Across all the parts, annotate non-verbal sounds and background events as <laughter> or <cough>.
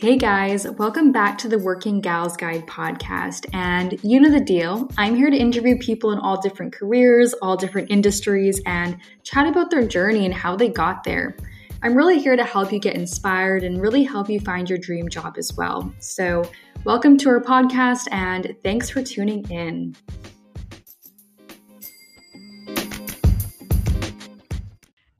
Hey guys, welcome back to the Working Gals Guide podcast. And you know the deal. I'm here to interview people in all different careers, all different industries, and chat about their journey and how they got there. I'm really here to help you get inspired and really help you find your dream job as well. So, welcome to our podcast and thanks for tuning in.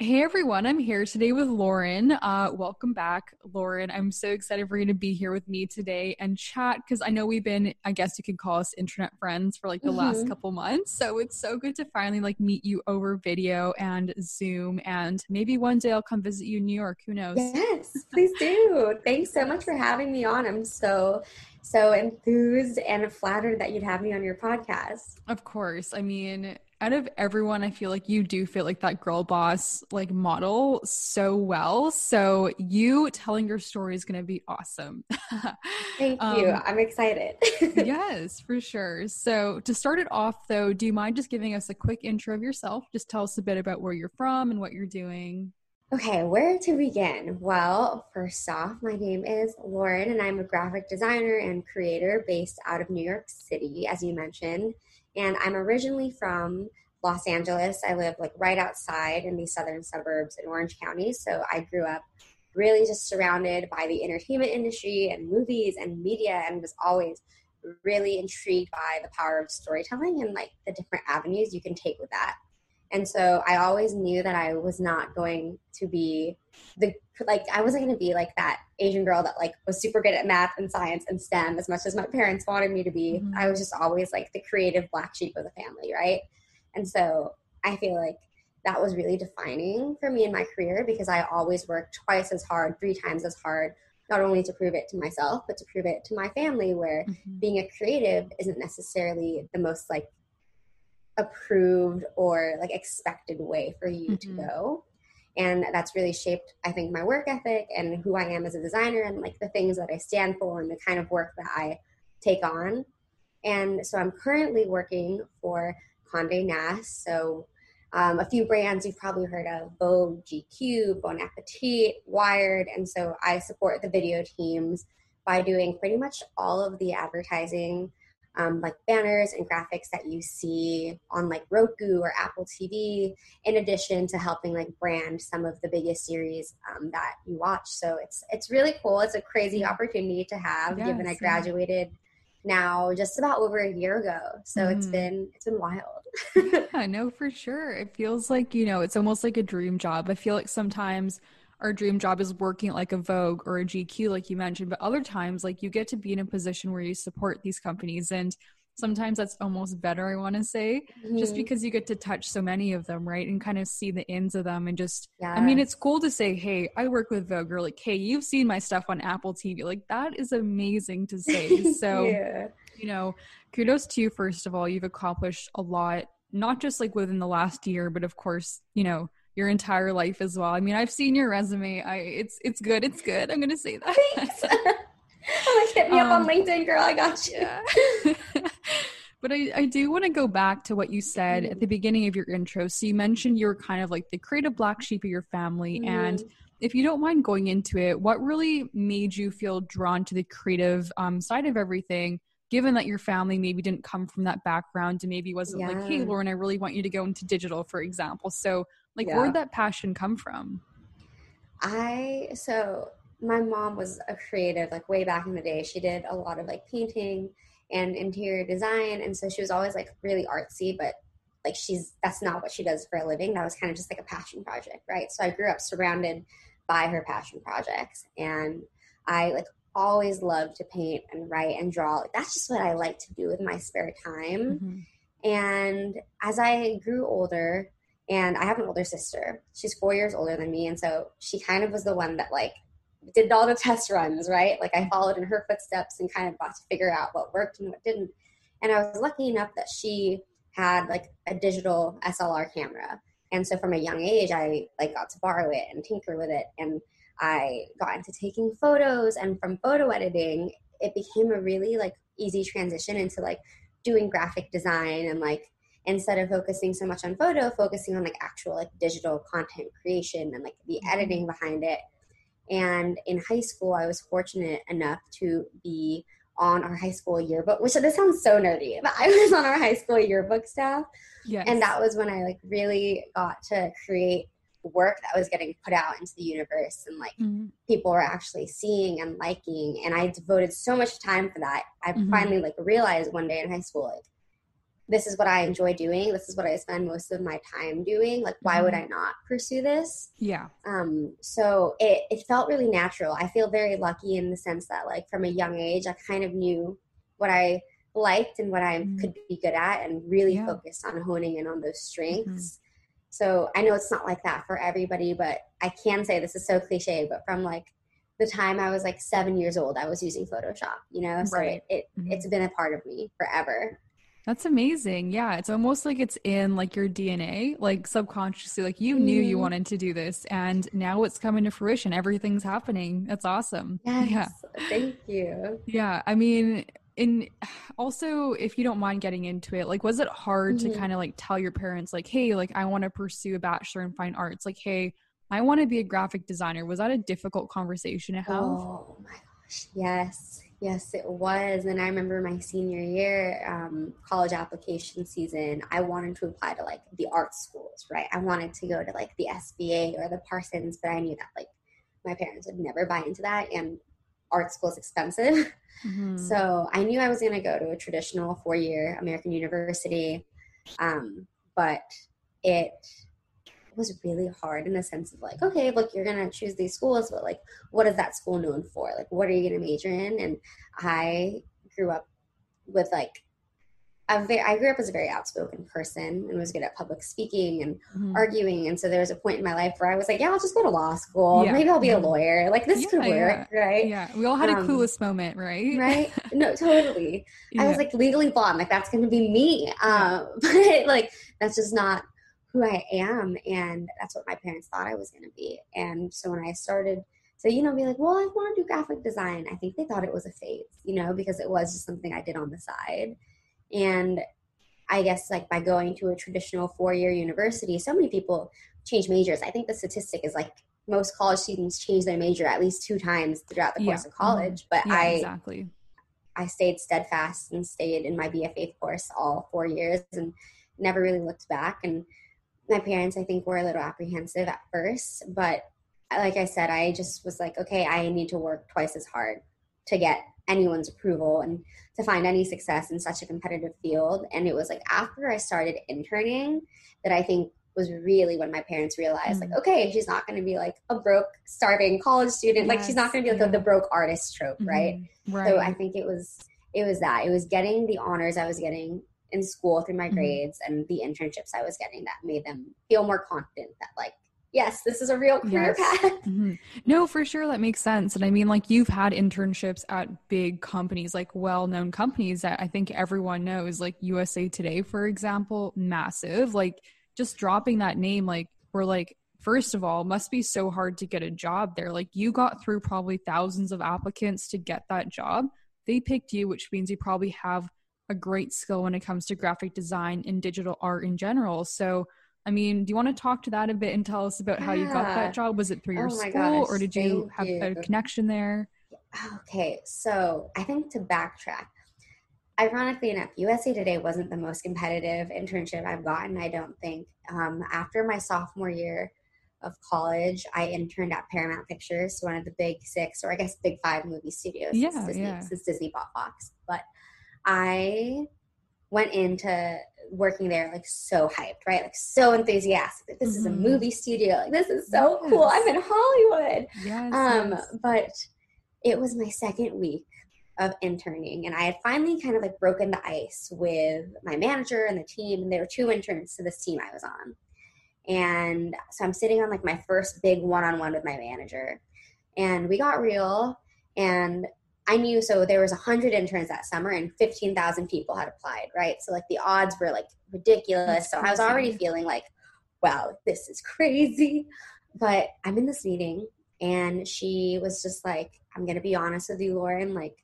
Hey everyone, I'm here today with Lauren. Uh, welcome back, Lauren. I'm so excited for you to be here with me today and chat because I know we've been, I guess you could call us internet friends for like the mm-hmm. last couple months. So it's so good to finally like meet you over video and Zoom, and maybe one day I'll come visit you in New York. Who knows? Yes, please do. Thanks so much for having me on. I'm so so enthused and flattered that you'd have me on your podcast. Of course. I mean, out of everyone, I feel like you do fit like that girl boss like model so well. So you telling your story is going to be awesome. <laughs> Thank um, you. I'm excited. <laughs> yes, for sure. So to start it off though, do you mind just giving us a quick intro of yourself? Just tell us a bit about where you're from and what you're doing. Okay, where to begin? Well, first off, my name is Lauren and I'm a graphic designer and creator based out of New York City, as you mentioned. And I'm originally from Los Angeles. I live like right outside in the southern suburbs in Orange County. So I grew up really just surrounded by the entertainment industry and movies and media and was always really intrigued by the power of storytelling and like the different avenues you can take with that. And so I always knew that I was not going to be the like I wasn't going to be like that Asian girl that like was super good at math and science and STEM as much as my parents wanted me to be. Mm-hmm. I was just always like the creative black sheep of the family, right? And so I feel like that was really defining for me in my career because I always worked twice as hard, three times as hard, not only to prove it to myself, but to prove it to my family, where mm-hmm. being a creative isn't necessarily the most like approved or like expected way for you mm-hmm. to go. And that's really shaped i think my work ethic and who i am as a designer and like the things that i stand for and the kind of work that i take on. And so i'm currently working for conde nast. So um, a few brands you've probably heard of vogue gq bon appetit wired. And so i support the video teams by doing pretty much all of the advertising um, like banners and graphics that you see on like Roku or Apple TV, in addition to helping like brand some of the biggest series um, that you watch. So it's it's really cool. It's a crazy opportunity to have, yes, given I graduated yeah. now just about over a year ago. So mm. it's mm-hmm. been it's been wild. yeah, no, for sure. It feels like you know it's almost like a dream job. I feel like sometimes our dream job is working like a Vogue or a GQ, like you mentioned, but other times, like you get to be in a position where you support these companies. And sometimes that's almost better, I want to say, mm-hmm. just because you get to touch so many of them, right? And kind of see the ends of them. And just, yes. I mean, it's cool to say, hey, I work with Vogue, or like, hey, you've seen my stuff on Apple TV. Like, that is amazing to say. <laughs> So, yeah. you know, kudos to you, first of all. You've accomplished a lot, not just like within the last year, but of course, you know, your entire life as well. I mean, I've seen your resume. I it's it's good. It's good. I'm gonna say that. Thanks. <laughs> I'm like hit me um, up on um, LinkedIn, girl. I got you. Yeah. <laughs> but I, I do want to go back to what you said mm-hmm. at the beginning of your intro. So you mentioned you were kind of like the creative black sheep of your family. Mm-hmm. And if you don't mind going into it, what really made you feel drawn to the creative um, side of everything? Given that your family maybe didn't come from that background and maybe wasn't yeah. like, hey, Lauren, I really want you to go into digital, for example. So like, yeah. where'd that passion come from? I, so my mom was a creative, like, way back in the day. She did a lot of like painting and interior design. And so she was always like really artsy, but like she's that's not what she does for a living. That was kind of just like a passion project, right? So I grew up surrounded by her passion projects and I like always loved to paint and write and draw. Like, that's just what I like to do with my spare time. Mm-hmm. And as I grew older, and I have an older sister, she's four years older than me. And so she kind of was the one that like did all the <laughs> test runs, right? Like I followed in her footsteps and kind of got to figure out what worked and what didn't. And I was lucky enough that she had like a digital SLR camera. And so from a young age, I like got to borrow it and tinker with it. And I got into taking photos and from photo editing, it became a really like easy transition into like doing graphic design and like instead of focusing so much on photo, focusing on like actual like digital content creation and like the mm-hmm. editing behind it. And in high school, I was fortunate enough to be on our high school yearbook, which this sounds so nerdy, but I <laughs> was on our high school yearbook staff. Yes. And that was when I like really got to create work that was getting put out into the universe and like mm-hmm. people were actually seeing and liking and i devoted so much time for that i mm-hmm. finally like realized one day in high school like this is what i enjoy doing this is what i spend most of my time doing like why mm-hmm. would i not pursue this yeah um so it it felt really natural i feel very lucky in the sense that like from a young age i kind of knew what i liked and what i mm-hmm. could be good at and really yeah. focused on honing in on those strengths so I know it's not like that for everybody, but I can say this is so cliche, but from like the time I was like seven years old, I was using Photoshop, you know? So right. it, it mm-hmm. it's been a part of me forever. That's amazing. Yeah. It's almost like it's in like your DNA, like subconsciously, like you knew you mm-hmm. wanted to do this and now it's coming to fruition. Everything's happening. That's awesome. <laughs> Yes. Yeah. Thank you. Yeah. I mean, and <sighs> also if you don't mind getting into it like was it hard mm-hmm. to kind of like tell your parents like hey like i want to pursue a bachelor in fine arts like hey i want to be a graphic designer was that a difficult conversation to have oh my gosh yes yes it was and i remember my senior year um, college application season i wanted to apply to like the art schools right i wanted to go to like the SVA or the parsons but i knew that like my parents would never buy into that and art school is expensive. Mm-hmm. So I knew I was going to go to a traditional four year American university. Um, but it was really hard in the sense of like, okay, look, you're to choose these schools, but like, what is that school known for? Like, what are you to major in? And I grew up with like very, I grew up as a very outspoken person and was good at public speaking and mm-hmm. arguing. And so there was a point in my life where I was like, yeah, I'll just go to law school. Yeah. Maybe I'll be a lawyer. Like this yeah, could work, yeah. right? Yeah. We all had um, a clueless moment, right? Right. No, <laughs> totally. I was like legally blonde. Like that's going to be me. Um, <laughs> but like, that's just not who I am. And that's what my parents thought I was going to be. And so when I started so, you know, be like, well, I want to do graphic design. I think they thought it was a phase, you know, because it was just something I did on the side. And I guess like by going to a traditional four year university, so many people change majors. I think the statistic is like most college students change their major at least two times throughout the course yeah. of college. But yeah, I exactly I stayed steadfast and stayed in my BFA course all four years and never really looked back. And my parents, I think, were a little apprehensive at first, but like I said, I just was like, okay, I need to work twice as hard to get anyone's approval and to find any success in such a competitive field. And it was like after I started interning that I think was really when my parents realized mm-hmm. like, okay, she's not going to be like a broke, starving college student. Yes. Like she's not going to be like yeah. the, the, broke artist trope, mm-hmm. right? right? So I think it was it was that it was getting the honors I was getting in school through my mm-hmm. grades and the internships I was getting that made them feel more confident that like yes, this is a real career yes. path. <laughs> Mm-hmm. No, for sure. That makes sense. And I mean, like, you've had internships at big companies, like well known companies that I think everyone knows, like USA Today, for example, massive. Like, just dropping that name, like, we're like, first of all, must be so hard to get a job there. Like, you got through probably thousands of applicants to get that job. They picked you, which means you probably have a great skill when it comes to graphic design and digital art in general. So, I mean, do you want to talk to that a bit and tell us about yeah. how you got that job? Was it through your oh school gosh, or did you have you. a connection there? Okay, so I think to backtrack, ironically enough, USA Today wasn't the most competitive internship I've gotten, I don't think. Um, after my sophomore year of college, I interned at Paramount Pictures, one of the big six, or I guess big five movie studios. Yeah, Disney, yeah. Since Disney bought Fox. But I went into working there like so hyped, right? Like so enthusiastic. Like, this mm-hmm. is a mm-hmm. movie studio. Like this is so yes. cool. I'm in Hollywood. Yes, um, yes. but it was my second week of interning and I had finally kind of like broken the ice with my manager and the team. And there were two interns to this team I was on. And so I'm sitting on like my first big one on one with my manager. And we got real and I knew so there was 100 interns that summer and 15,000 people had applied, right? So like the odds were like ridiculous. So I was already feeling like, wow, this is crazy. But I'm in this meeting and she was just like, I'm going to be honest with you, Lauren, like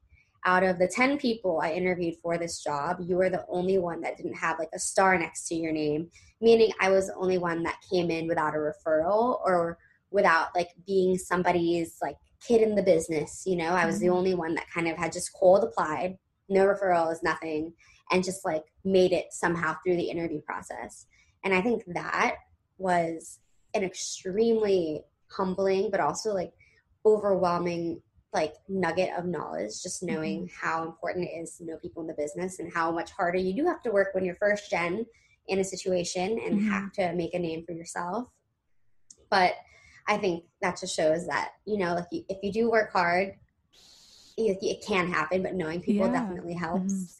out of the 10 people I interviewed for this job, you were the only one that didn't have like a star next to your name, meaning I was the only one that came in without a referral or without like being somebody's like kid in the business. You know, I was the mm-hmm. only one that kind of had just cold applied, no referrals, nothing, and just like made it somehow through the interview process. And I think that was an extremely humbling, but also like overwhelming like nugget of knowledge just knowing mm-hmm. how important it is to know people in the business and how much harder you do have to work when you're first gen in a situation and mm-hmm. have to make a name for yourself but I think that just shows that you know, like you, if you do work hard, it, it can happen. But knowing people yeah. definitely helps. Mm-hmm.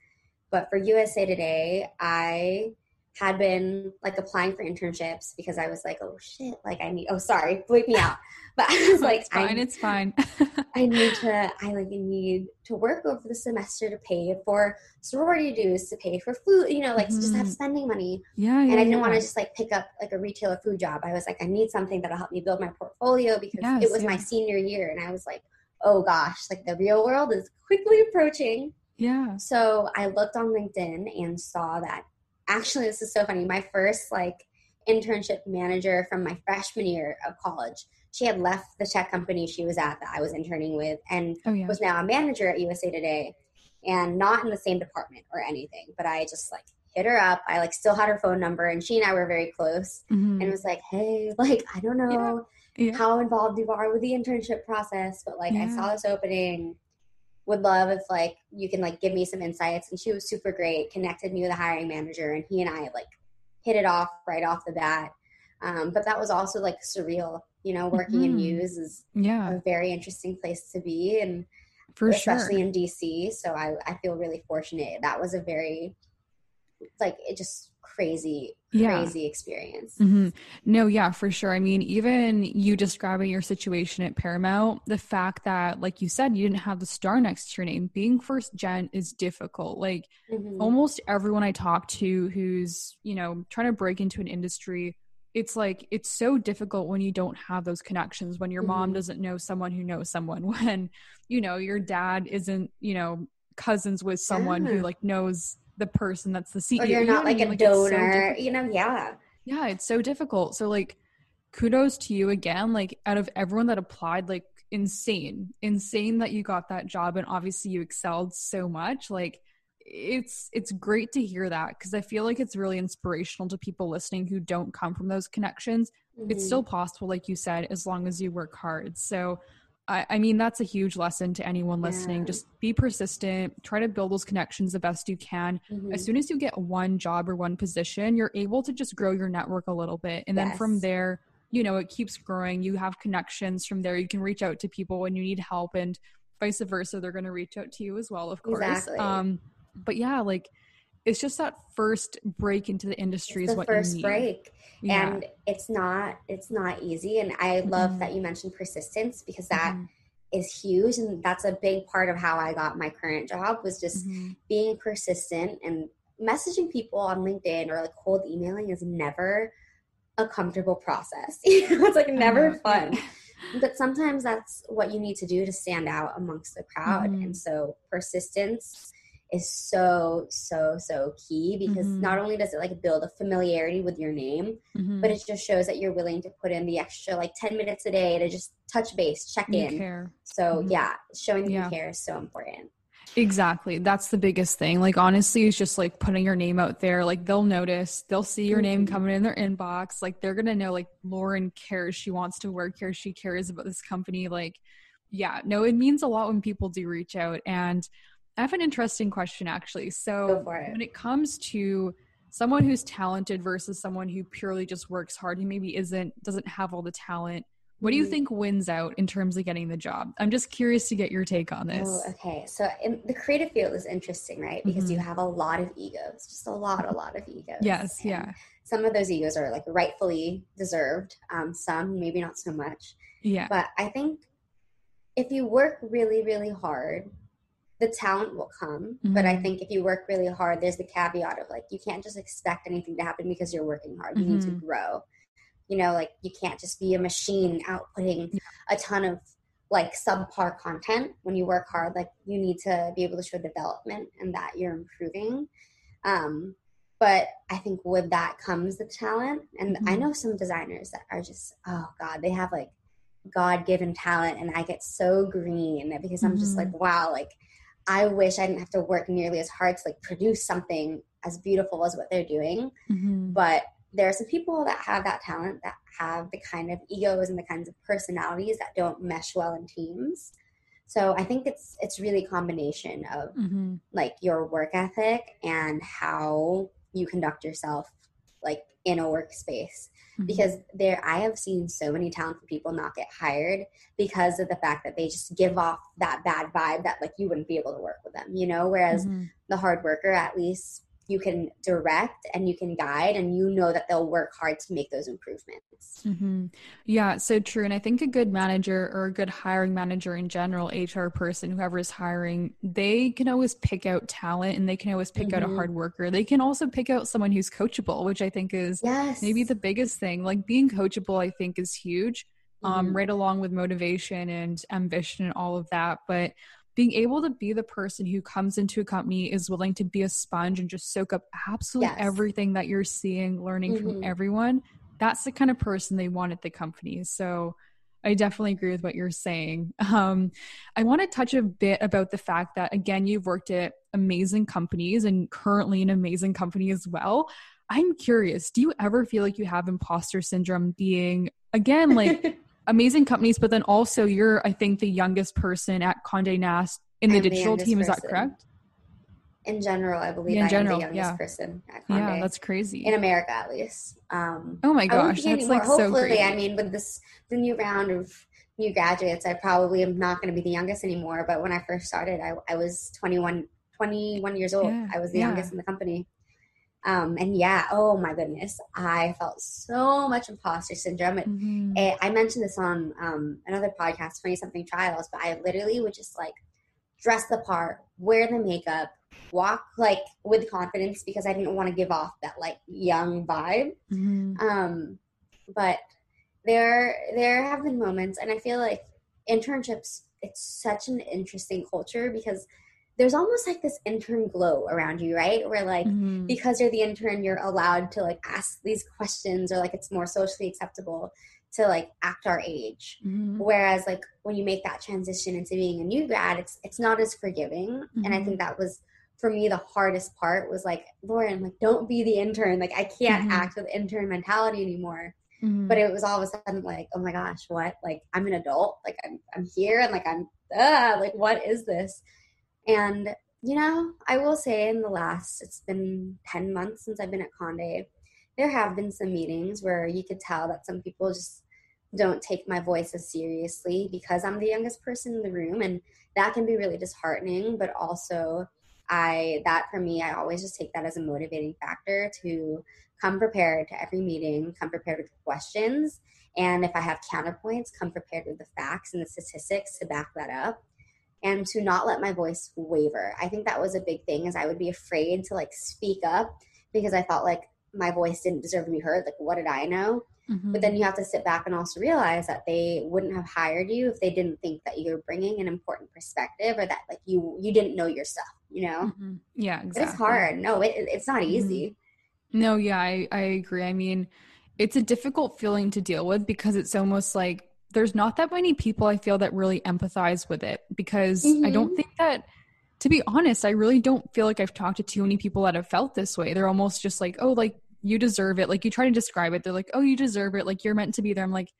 But for USA Today, I had been like applying for internships because I was like, oh shit, like I need. Oh, sorry, bleep me <laughs> out. But I was like, it's fine, I, it's fine. <laughs> I need to. I like need to work over the semester to pay for sorority dues, to pay for food. You know, like mm-hmm. to just have mm-hmm. spending money. Yeah, yeah And I didn't yeah. want to just like pick up like a retailer food job. I was like, I need something that'll help me build my portfolio because yes, it was yeah. my senior year, and I was like, oh gosh, like the real world is quickly approaching. Yeah. So I looked on LinkedIn and saw that actually this is so funny. My first like internship manager from my freshman year of college, she had left the tech company she was at that I was interning with and oh, yeah. was now a manager at USA Today and not in the same department or anything. But I just like hit her up. I like still had her phone number and she and I were very close mm-hmm. and was like, Hey, <laughs> like I don't know yeah. Yeah. how involved you are with the internship process, but like I saw this opening would love if like you can like give me some insights. And she was super great connected me with a hiring manager and he and i like hit it off right off the bat. Um, but that was also like surreal you know working mm-hmm. in news is yeah. a very interesting place to be and for especially sure. in dc so I, I feel really fortunate. That was a very like it just crazy yeah. crazy experience mm-hmm. no yeah for sure i mean even you describing your situation at paramount the fact that like you said you didn't have the star next to your name being first gen is difficult like mm-hmm. almost everyone i talk to who's you know trying to break into an industry it's like it's so difficult when you don't have those connections when your mm-hmm. mom doesn't know someone who knows someone <laughs> when you know your dad isn't you know cousins with someone yeah. who like knows the person that's the CEO. Or you're not like a like donor, so you know, yeah. Yeah, it's so difficult. So like kudos to you again. Like out of everyone that applied, like insane. Insane that you got that job and obviously you excelled so much. Like it's it's great to hear that because I feel like it's really inspirational to people listening who don't come from those connections. Mm-hmm. It's still possible, like you said, as long as you work hard. So I, I mean, that's a huge lesson to anyone listening. Yeah. Just be persistent, try to build those connections the best you can. Mm-hmm. As soon as you get one job or one position, you're able to just grow your network a little bit. And yes. then from there, you know, it keeps growing. You have connections from there. You can reach out to people when you need help and vice versa. They're going to reach out to you as well, of course. Exactly. Um, but yeah, like it's just that first break into the industry it's is what first you need. break yeah. and it's not it's not easy and i love mm-hmm. that you mentioned persistence because that mm-hmm. is huge and that's a big part of how i got my current job was just mm-hmm. being persistent and messaging people on linkedin or like cold emailing is never a comfortable process <laughs> it's like never fun but sometimes that's what you need to do to stand out amongst the crowd and mm-hmm. so persistence is so so so key because mm-hmm. not only does it like build a familiarity with your name mm-hmm. but it just shows that you're willing to put in the extra like 10 minutes a day to just touch base check you in care. so mm-hmm. yeah showing that yeah. you care is so important Exactly. That's the biggest thing. Like honestly, it's just like putting your name out there. Like they'll notice, they'll see your name mm-hmm. coming in their inbox. Like they're gonna know like Lauren cares. She wants to work here. She cares about this company. Like, yeah, no, it means a lot when people do reach out. And I have an interesting question actually. So it. when it comes to someone who's talented versus someone who purely just works hard who maybe isn't doesn't have all the talent what do you mm-hmm. think wins out in terms of getting the job i'm just curious to get your take on this oh, okay so in the creative field is interesting right because mm-hmm. you have a lot of egos just a lot a lot of egos yes and yeah some of those egos are like rightfully deserved um, some maybe not so much yeah but i think if you work really really hard the talent will come. Mm-hmm. But I mm-hmm. think if you work really hard, there's the caveat of like you can't just expect anything to happen because you're working hard. You mm-hmm. need to mm-hmm. grow. You know, like you can't just be a machine outputting a ton of like subpar content when you work hard. Like you need to be able to show development and that you're improving. Um, but I think with that comes the talent. And mm-hmm. I know some designers that are just, oh God, they have like God given talent. And I get so green because I'm just like, mm-hmm. wow, like I wish I didn't have to work nearly as hard to like produce something as beautiful as what they're doing. Mm-hmm. But there are some people that have that talent that have the kind of egos and the kinds of personalities that don't mesh well in teams. So I think it's it's really a combination of mm-hmm. like your work ethic and how you conduct yourself like in a workspace mm-hmm. because there I have seen so many talented people not get hired because of the fact that they just give off that bad vibe that like you wouldn't be able to work with them, you know, whereas mm-hmm. the hard worker at least you can direct and you can guide and you know that they'll work hard to make those improvements mm-hmm. yeah so true and i think a good manager or a good hiring manager in general hr person whoever is hiring they can always pick out talent and they can always pick mm-hmm. out a mm-hmm. hard worker they can also pick out someone who's coachable which i think is yes. maybe the biggest thing like being coachable i think is huge um, mm-hmm. right along with motivation and ambition and all of that but being able to be the person who comes into a company is willing to be a sponge and just soak up absolutely yes. everything that you're seeing, learning mm-hmm. from everyone. That's the kind of person they want at the company. So I definitely agree with what you're saying. Um, I want to touch a bit about the fact that, again, you've worked at amazing companies and currently an amazing company as well. I'm curious, do you ever feel like you have imposter syndrome being, again, like <laughs> amazing companies, but then also you're, I think, the youngest person at Condé Nast in the digital the team. Is that correct? In general, I believe yeah, in I general, am the youngest yeah. person at Condé. Yeah, that's crazy. In America, at least. Um, oh my gosh, that's like Hopefully, so I mean, with this the new round of new graduates, I probably am not going to be the youngest anymore. But when I first started, I, I was 21, 21 years old. Yeah, I was the youngest in the company. Um, and yeah, oh my goodness, I felt so much imposter syndrome. It, mm-hmm. it, I mentioned this on um, another podcast, 20 something trials, but I literally would just like dress the part, wear the makeup, walk like with confidence because I didn't want to give off that like young vibe. Mm-hmm. Um, but there, there have been moments, and I feel like internships, it's such an interesting culture because there's almost like this intern glow around you, right? Where like mm-hmm. because you're the intern, you're allowed to like ask these questions or like it's more socially acceptable to like act our age. Mm-hmm. Whereas like when you make that transition into being a new grad, it's it's not as forgiving. Mm-hmm. And I think mm-hmm. that was for me the hardest part was like, Lauren, like don't be the intern. Like I can't mm-hmm. act with intern mentality anymore. Mm-hmm. But it was all of a sudden like, oh my gosh, what? Like I'm an adult. Like I'm I'm here and like I'm uh, like what is this? And, you know, I will say in the last, it's been 10 months since I've been at Condé, there have been some meetings where you could tell that some people just don't take my voice as seriously because I'm the youngest person in the room. And that can be really disheartening, but also, I that for me, I always just take that as a motivating factor to come prepared to every meeting, come prepared with questions, and if I have counterpoints, come prepared with the facts and the statistics to back that up and to not let my voice waver. I think that was a big thing is I would be afraid to like speak up because I thought like my voice didn't deserve to be heard. Like what did I know? Mm-hmm. But then you have to sit back and also realize that they wouldn't have hired you if they didn't think that you're bringing an important perspective or that like you you didn't know your stuff, you know? Mm-hmm. Yeah, exactly. It's hard. No, it, it's not mm-hmm. easy. Mm-hmm. No, yeah, I I agree. I mean, it's a difficult feeling to deal with because it's almost like there's not that many people I feel that really empathize with it because mm-hmm. I don't mm-hmm. think that to be honest, I really don't feel like I've talked to too many people that have felt this way. They're almost just like, "Oh, like you deserve it." Like you try to describe it, they're like, "Oh, you deserve it." Like you're meant to be there. I'm like,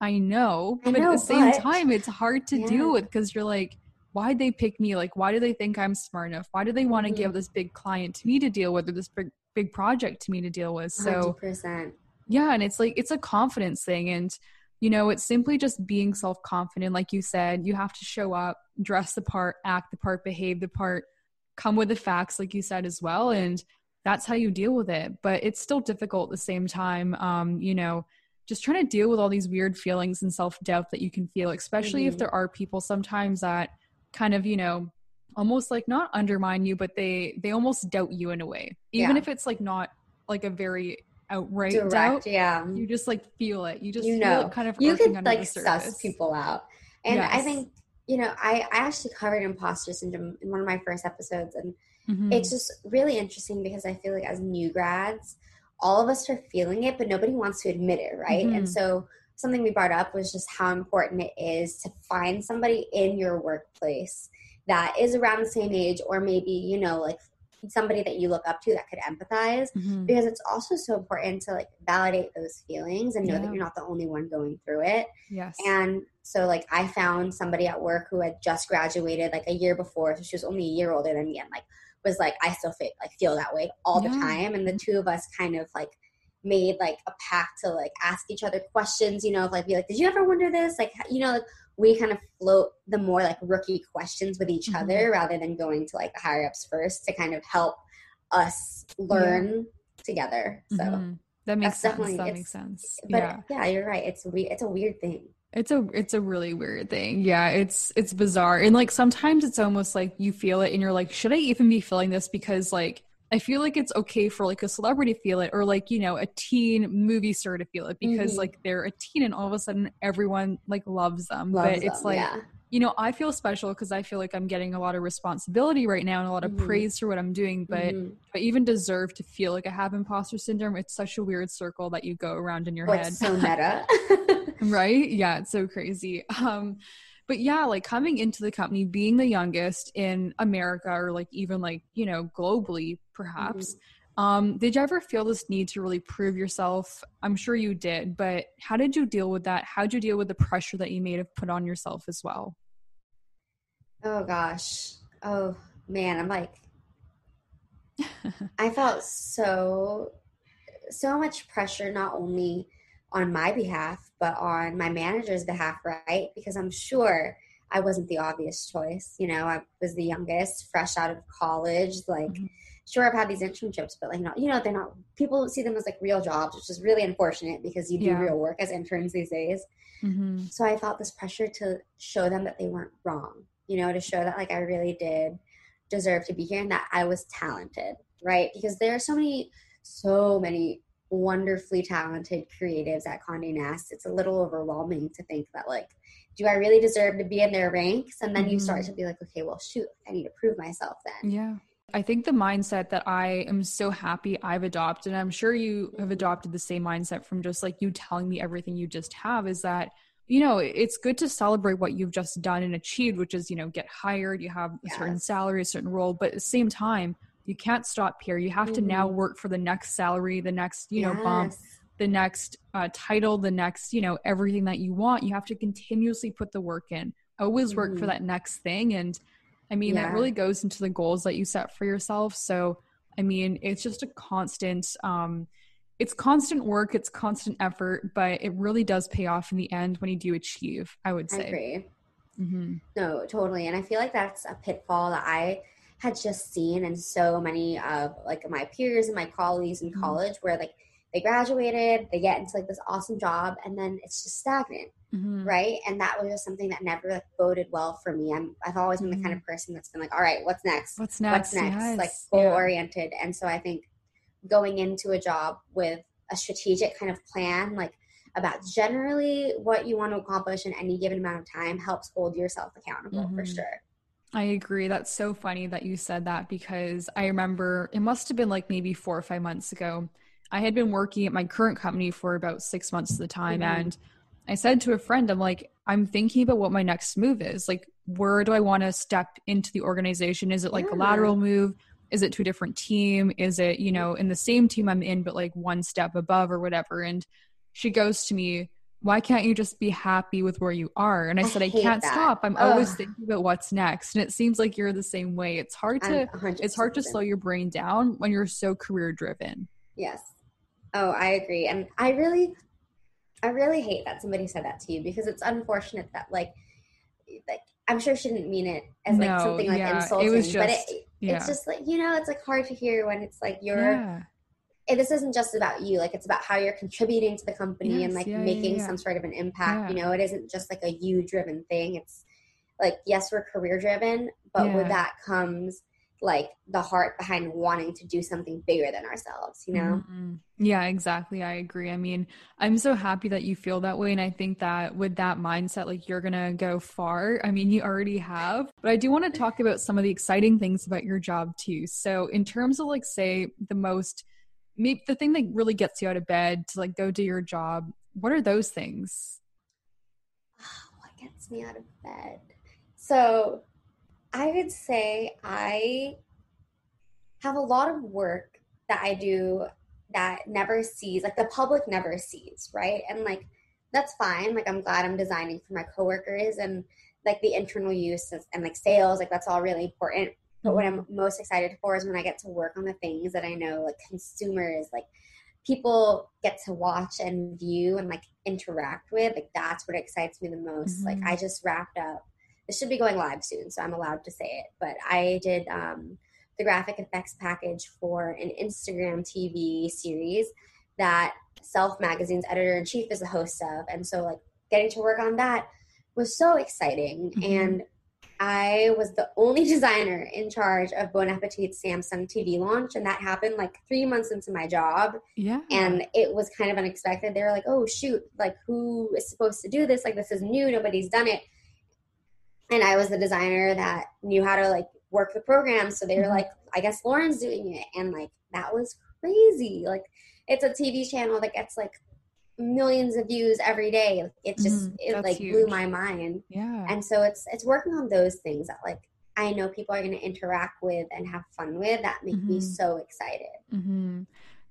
"I know." I but know, at the same but... time, it's hard to yeah. deal with cuz you're like, "Why'd they pick me? Like why do they think I'm smart enough? Why do they want to mm-hmm. give this big client to me to deal with or this big big project to me to deal with. So 100%. yeah, and it's like it's a confidence thing and you know, it's simply just being self-confident like you said. You have to show up, dress the part, act the part, behave the part, come with the facts like you said as well and that's how you deal with it. But it's still difficult at the same time. Um, you know, just trying to deal with all these weird feelings and self-doubt that you can feel, especially mm-hmm. if there are people sometimes that kind of, you know, almost like not undermine you but they they almost doubt you in a way even yeah. if it's like not like a very outright Direct, doubt yeah you just like feel it you just you know kind of you can like suss people out and yes. i think you know I, I actually covered imposter syndrome in one of my first episodes and mm-hmm. it's just really interesting because i feel like as new grads all of us are feeling it but nobody wants to admit it right mm-hmm. and so something we brought up was just how important it is to find somebody in your workplace that is around the same age or maybe you know like somebody that you look up to that could empathize mm-hmm. because it's also so important to like validate those feelings and know yeah. that you're not the only one going through it yes and so like i found somebody at work who had just graduated like a year before so she was only a year older than me and like was like i still feel like feel that way all yeah. the time and the two of us kind of like made like a pact to like ask each other questions you know like be like did you ever wonder this like you know like we kind of float the more like rookie questions with each mm-hmm. other rather than going to like the higher ups first to kind of help us learn yeah. together. So mm-hmm. that makes sense. That makes sense. But yeah. yeah, you're right. It's we it's a weird thing. It's a it's a really weird thing. Yeah, it's it's bizarre. And like sometimes it's almost like you feel it and you're like, should I even be feeling this because like I feel like it's okay for like a celebrity to feel it or like, you know, a teen movie star to feel it because mm-hmm. like they're a teen and all of a sudden everyone like loves them. Loves but it's them, like, yeah. you know, I feel special because I feel like I'm getting a lot of responsibility right now and a lot of mm-hmm. praise for what I'm doing. But mm-hmm. I even deserve to feel like I have imposter syndrome. It's such a weird circle that you go around in your head. so meta. <laughs> right? Yeah, it's so crazy. Um, but yeah like coming into the company being the youngest in america or like even like you know globally perhaps mm-hmm. um did you ever feel this need to really prove yourself? I'm sure you did but how did you deal with that? How did you deal with the pressure that you may have put on yourself as well? Oh gosh. Oh man i'm like <laughs> i felt so so much pressure not only on my behalf, but on my manager's behalf, right? Because I'm sure I wasn't the obvious choice. You know, I was the youngest, fresh out of college. Like, mm-hmm. sure, I've had these internships, but like, not, you know, they're not, people see them as like real jobs, which is really unfortunate because you do yeah. real work as interns these days. Mm-hmm. So I felt this pressure to show them that they weren't wrong, you know, to show that like I really did deserve to be here and that I was talented, right? Because there are so many, so many wonderfully talented creatives at Condé Nast, it's a little overwhelming to think that like, do I really deserve to be in their ranks? And then mm-hmm. you start mm-hmm. to be like, okay, well, shoot, I need to prove myself then. Yeah. I think the mindset that I am so happy I've adopted, and I'm sure you have adopted the same mindset from just like you telling me everything you just have, is that you know it's good to celebrate what you've just done and achieved which is you know get hired you have a yes. certain salary a certain role but at the same time you can't stop here you have mm-hmm. to now mm-hmm. work for the next salary the next you know yes. bump the next uh, title the next you know everything that you want you have to continuously put the work in always work mm-hmm. for that next thing and i mean yeah. that really goes into the goals that you set for yourself so i mean it's just a constant um it's constant work it's constant effort but it really does pay off in the end when you do achieve i would say I agree. Mm-hmm. no totally and i feel like that's a pitfall that i had just seen in so many of like my peers and my colleagues in mm-hmm. college where like they graduated, they get into like this awesome job, and then it's just stagnant, mm-hmm. right? And that was just something that never like boded well for me. I'm I've always been mm-hmm. the kind of mm-hmm. person that's been like, all right, what's next? What's next? What's next? Yes. Like goal oriented. Yeah. And so I think going into a job with a strategic kind of plan, like about generally what you want to accomplish in any given amount of time helps hold yourself accountable for mm-hmm. sure. I agree. That's so funny that you said that because I remember it must have been like maybe four or five months ago. I had been working at my current company for about six months at the time. Mm-hmm. And I said to a friend, I'm like, I'm thinking about what my next move is. Like, where do I want to step into the organization? Is it like yeah. a lateral move? Is it to a different team? Is it, you know, in the same team I'm in, but like one step above or whatever? And she goes to me, why can't you just be happy with where you are? And I, I said, I can't that. stop. I'm Ugh. always thinking about what's next. And it seems like you're the same way. It's hard to it's hard to slow your brain down when you're so career driven. Yes. Oh, I agree. And I really I really hate that somebody said that to you because it's unfortunate that like like I'm sure she didn't mean it as like No, something like yeah, it insulting, was but just- it, Yeah. it's just like you know, it's like hard to hear when it's like you're yeah. This isn't just about you like it's about how you're contributing to the company and like yeah, making yeah. some sort of an impact you know it isn't just like a you driven thing it's like yes we're career driven but with that comes like the heart behind wanting to do something bigger than ourselves you know Mhm. Yeah, exactly. I agree. I mean, I'm so happy that you feel that way. And I think that with that mindset, like you're going to go far. I mean, you already have. But I do want to talk about some of the exciting things about your job too. So, in terms of like, say, the most, maybe the thing that really gets you out of bed to like go do your job, what are those things? <sighs> what gets me out of bed? So i would say i have a lot of work that i do that never sees like the public never sees right? And like that's fine. Like i'm glad i'm designing for my coworkers and like the internal use of, and like sales like that's all really important but what i'm most excited for is when i get to work on the things that i know like consumers like people get to watch and view and like interact with like that's what excites me the most. Like Mhm. i just wrapped up. This should be going live soon so i'm allowed to say it. But i did um the graphic effects package for an instagram tv series that self magazine's editor-in-chief is the host of. And so like getting to work on that was so exciting. Mhm. and I was the only designer in charge of Bon Appetit's Samsung TV launch, and that happened like three months into my job. Yeah. And it was kind of unexpected. They were like, "Oh shoot! Like, who is supposed to do this? Like, this is new. Nobody's done it." And I was the designer that knew how to like work the program, so they were Mhm. like, "I guess Lauren's doing it," and like that was crazy. Like, it's a TV channel that gets like millions of views every day. It just Mhm. it like huge. blew my mind yeah. and so it's it's working on those things that like i know people are going to interact with and have fun with that make me Mhm. so excited hmm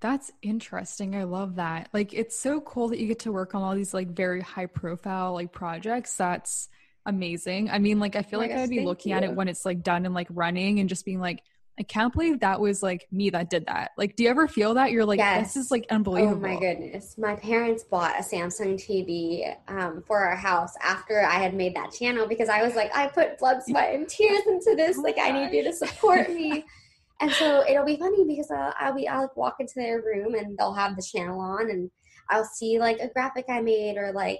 That's interesting. I love that. Like, it's so cool that you get to work on all these like very high profile like projects. That's amazing. I mean, like, I feel Oh like gosh, I'd be looking at it when it's like done and like running and just being like, I can't believe that was like me that did that. Like, do you ever feel that? You're like, this is like unbelievable. oh my goodness my parents bought a samsung tv um, for our house after i had made that channel because i was like i put blood sweat and tears into this Oh like i need you to support me <laughs> and so it'll be funny because I'll, I'll be i'll walk into their room and they'll have the channel on and i'll see like a graphic i made or like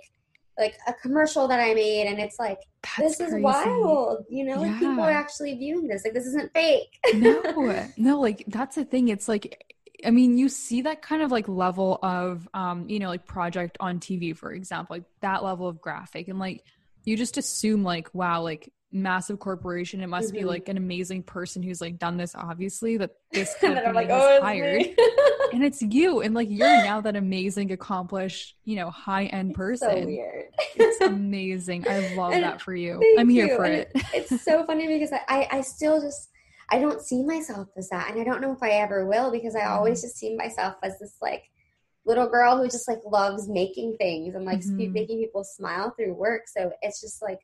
like a commercial that i made and it's like That's this is crazy. wild you know like people are actually viewing this like this isn't fake <laughs> no, no, like that's the thing. It's like, I mean, you see that kind of like level of, um, you know, like project on TV, for example, like that level of graphic, and like you just assume like, wow, like massive corporation, it must be Mhm. like an amazing person who's like done this. Obviously, that this <laughs> and company i'm like oh hired, <laughs> and it's you, and like you're <laughs> now that amazing, accomplished, you know, high end person. so weird It's amazing. I love And that for you. I'm here you. for And it. it's so funny because I, I, I still just I don't see myself as that, and I don't know if I ever will because I always Mm-hmm. just see myself as this like little girl who just like loves making things and like Mhm. making people smile through work. So it's just like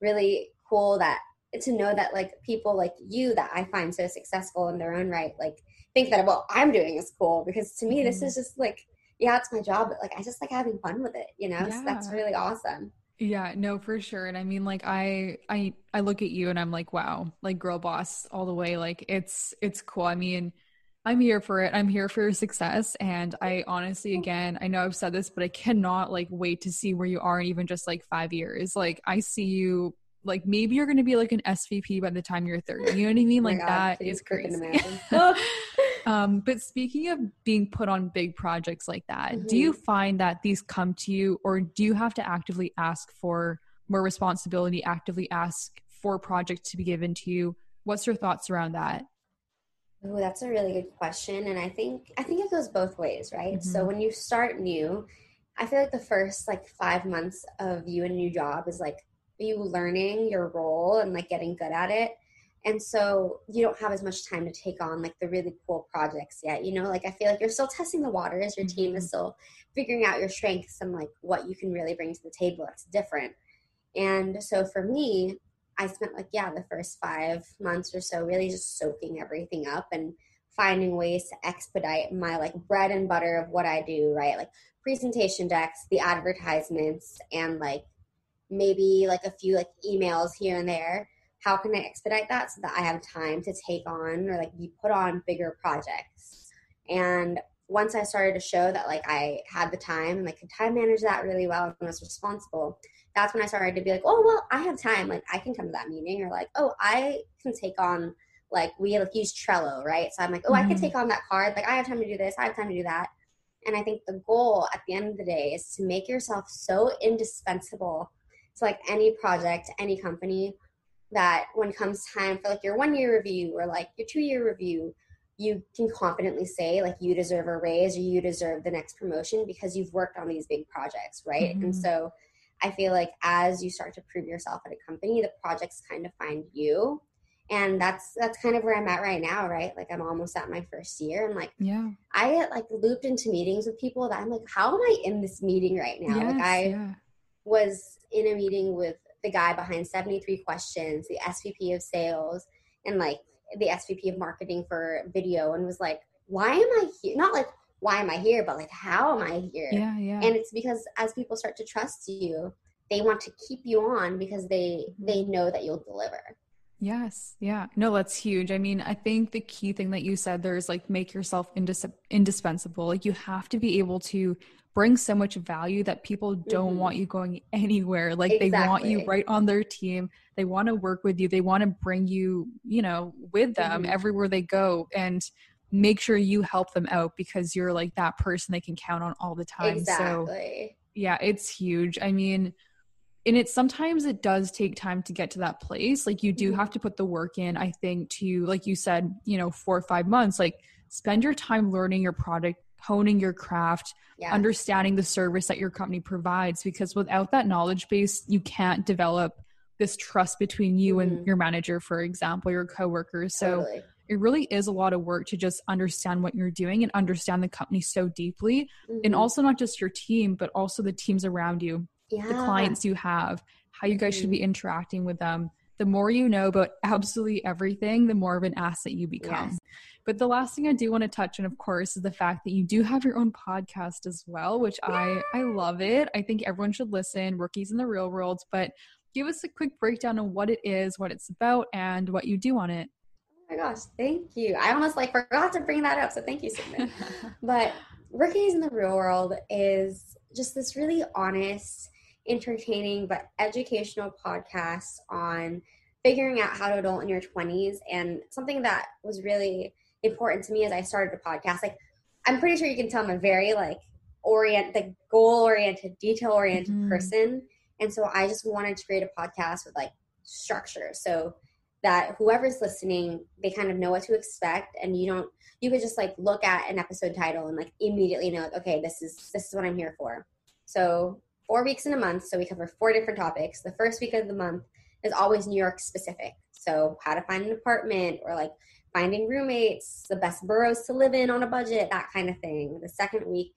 really cool that to know that like people like you that I find so successful in their own right like think that what I'm doing is cool because to me this Mhm. is just like yeah it's my job but like I just like having fun with it you know so that's really awesome. Yeah, no, for sure. And I mean, like, I, I, I look at you and I'm like, wow, like girl boss all the way. Like, it's, it's cool. I mean, I'm here for it. I'm here for your success. And I honestly, again, I know I've said this, but I cannot like wait to see where you are in even just like five years. Like, I see you, like, maybe you're going to be like an SVP by the time you're 30. You know what I mean? <laughs> Oh Like, God, that is crazy. <laughs> um, <laughs> but speaking of being put on big projects like that, do you find that these come to you, or do you have to actively ask for more responsibility, actively ask for projects to be given to you? What's your thoughts around that? Ooh, that's a really good question, and I think I think it goes both ways, right? So Mhm. when you start new, I feel like the first like five months of you in a new job is like you learning your role and like getting good at it, and so you don't have as much time to take on like the really cool projects yet you know? Like i feel like you're still testing the waters. Your team is mm-hmm. still figuring out your strengths and like what you can really bring to the table that's different. And so for me i spent like yeah the first five months or so really just soaking everything up and finding ways to expedite my like bread and butter of what i do right? Like presentation decks the advertisements and like maybe like a few like emails here and there how can I expedite that so that I have time to take on or like be put on bigger projects? And once I started to show that like I had the time and like could time manage that really well and was responsible, that's when I started to be like, oh well, I have time. Like I can come to that meeting, or like, oh, I can take on like we like use Trello, right? So I'm like, oh, mm-hmm. I can take on that card. Like I have time to do this. I have time to do that. And I think the goal at the end of the day is to make yourself so indispensable to like any project, any company, that when it comes time for like your one year review or like your two year review, you can confidently say like you deserve a raise or you deserve the next promotion because you've worked on these big projects, right? Mm-hmm. And so I feel like as you start to prove yourself at a company, the projects kind of find you. And that's that's kind of where I'm at right now, right? Like I'm almost at my first year and like yeah. I get like looped into meetings with people that I'm like, how am I in this meeting right now? Yes, like I yeah. was in a meeting with the guy behind 73 questions, the SVP of sales, and like the SVP of marketing for video, and was like, why am I here? Not like, why am I here, but like, how am I here? Yeah, yeah. And it's because as people start to trust you, they want to keep you on because they mm-hmm. they know that you'll deliver. Yes. Yeah. No, that's huge. I mean, I think the key thing that you said there is like make yourself indis- indispensable. Like you have to be able to bring so much value that people don't mm-hmm. want you going anywhere. Like exactly. they want you right on their team. They want to work with you. They want to bring you, you know, with them mm-hmm. everywhere they go and make sure you help them out because you're like that person they can count on all the time. Exactly. So yeah, it's huge. I mean, and it sometimes it does take time to get to that place. Like you do mm-hmm. have to put the work in, I think, to like you said, you know, four or five months, like spend your time learning your product honing your craft, yeah. understanding the service that your company provides. Because without that knowledge base, you can't develop this trust between you mm-hmm. and your manager, for example, your coworkers. Totally. So it really is a lot of work to just understand what you're doing and understand the company so deeply. Mm-hmm. And also not just your team, but also the teams around you, yeah. the clients you have, how you guys mm-hmm. should be mm-hmm. interacting with them. The more you know about absolutely everything, the more of an asset you become. Yes. But the last thing I do want to touch on, of course, is the fact that you do have your own podcast as well, which I I love it. I think everyone should listen. Rookies in the Real World, but give us a quick breakdown of what it is, what it's about, and what you do on it. Oh my gosh, thank you. I almost like forgot to bring that up, so thank you, Sigmund. <laughs> but Rookies in the Real World is just this really honest, entertaining, but educational podcast on figuring out how to adult in your 20s and something that was really important to me as I started a podcast. Like, I'm pretty sure you can tell I'm a very like orient, the goal oriented, detail oriented mm-hmm. person, and so I just wanted to create a podcast with like structure, so that whoever's listening, they kind of know what to expect, and you don't. You could just like look at an episode title and like immediately know, like, okay, this is this is what I'm here for. So four weeks in a month, so we cover four different topics. The first week of the month is always New York specific. So how to find an apartment or like finding roommates, the best boroughs to live in on a budget, that kind of thing. The second week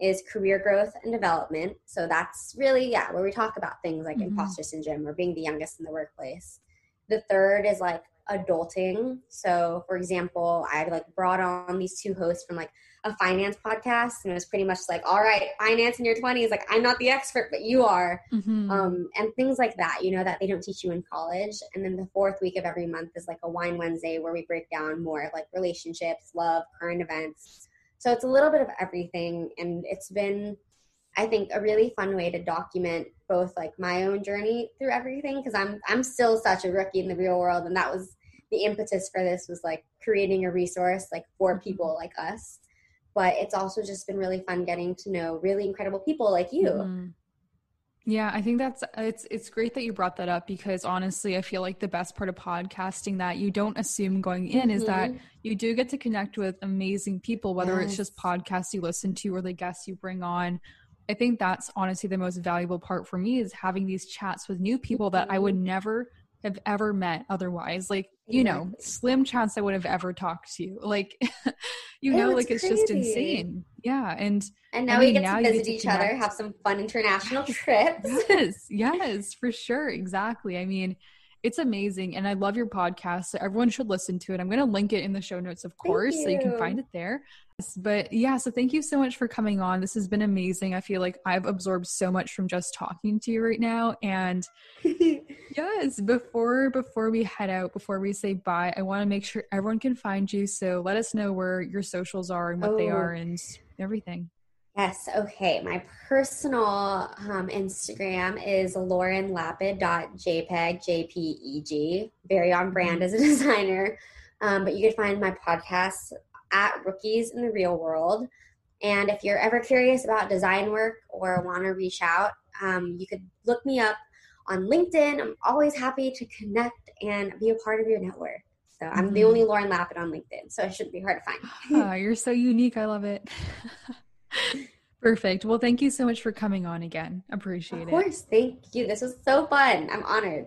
is career growth and development. So that's really, yeah, where we talk about things like mm-hmm. imposter syndrome or being the youngest in the workplace. The third is like adulting. So, for example, I like brought on these two hosts from like a finance podcast, and it was pretty much like, all right, finance in your 20s, like I'm not the expert, but you are, mm-hmm. um, and things like that, you know, that they don't teach you in college. And then the fourth week of every month is like a wine Wednesday where we break down more like relationships, love, current events. So it's a little bit of everything, and it's been I think a really fun way to document both like my own journey through everything because I'm I'm still such a rookie in the real world and that was the impetus for this was like creating a resource like for mm-hmm. people like us but it's also just been really fun getting to know really incredible people like you mm-hmm. yeah i think that's it's it's great that you brought that up because honestly i feel like the best part of podcasting that you don't assume going in mm-hmm. is that mm-hmm. you do get to connect with amazing people whether yes. it's just podcasts you listen to or the guests you bring on I think that's honestly the most valuable part for me is having these chats with new people that I would mm-hmm. never have ever met otherwise. Like, you know, slim chance I would have ever talked to you. Like, <laughs> you know, like it's just insane. Yeah. And and now I mean, we get now to visit each other, have some fun international <laughs> trips. yes, yes, for sure. Exactly. I mean, it's amazing. And I love your podcast. So everyone should listen to it. I'm going to link it in the show notes, of course, you. so you can find it there. But yeah, so thank you so much for coming on. This has been amazing. I feel like I've absorbed so much from just talking to you right now. And <laughs> yes, before before we head out, before we say bye, I want to make sure everyone can find you. So let us know where your socials are and what oh. they are and everything. Yes. Okay. My personal um, Instagram is laurenlapid.jpeg, J-P-E-G. Very on brand mm-hmm. as a <laughs> designer. Um, but you can find my podcast at Rookies in the Real World. And if you're ever curious about design work or want to reach out, um, you could look me up on LinkedIn. I'm always happy to connect and be a part of your network. So I'm mm-hmm. the only Lauren Lapid on LinkedIn, so it shouldn't be hard to find. oh, <laughs> you're so unique. I love it. <laughs> Perfect. Well, thank you so much for coming on again. Appreciate it. Of course. It. Thank you. This was so fun. I'm honored.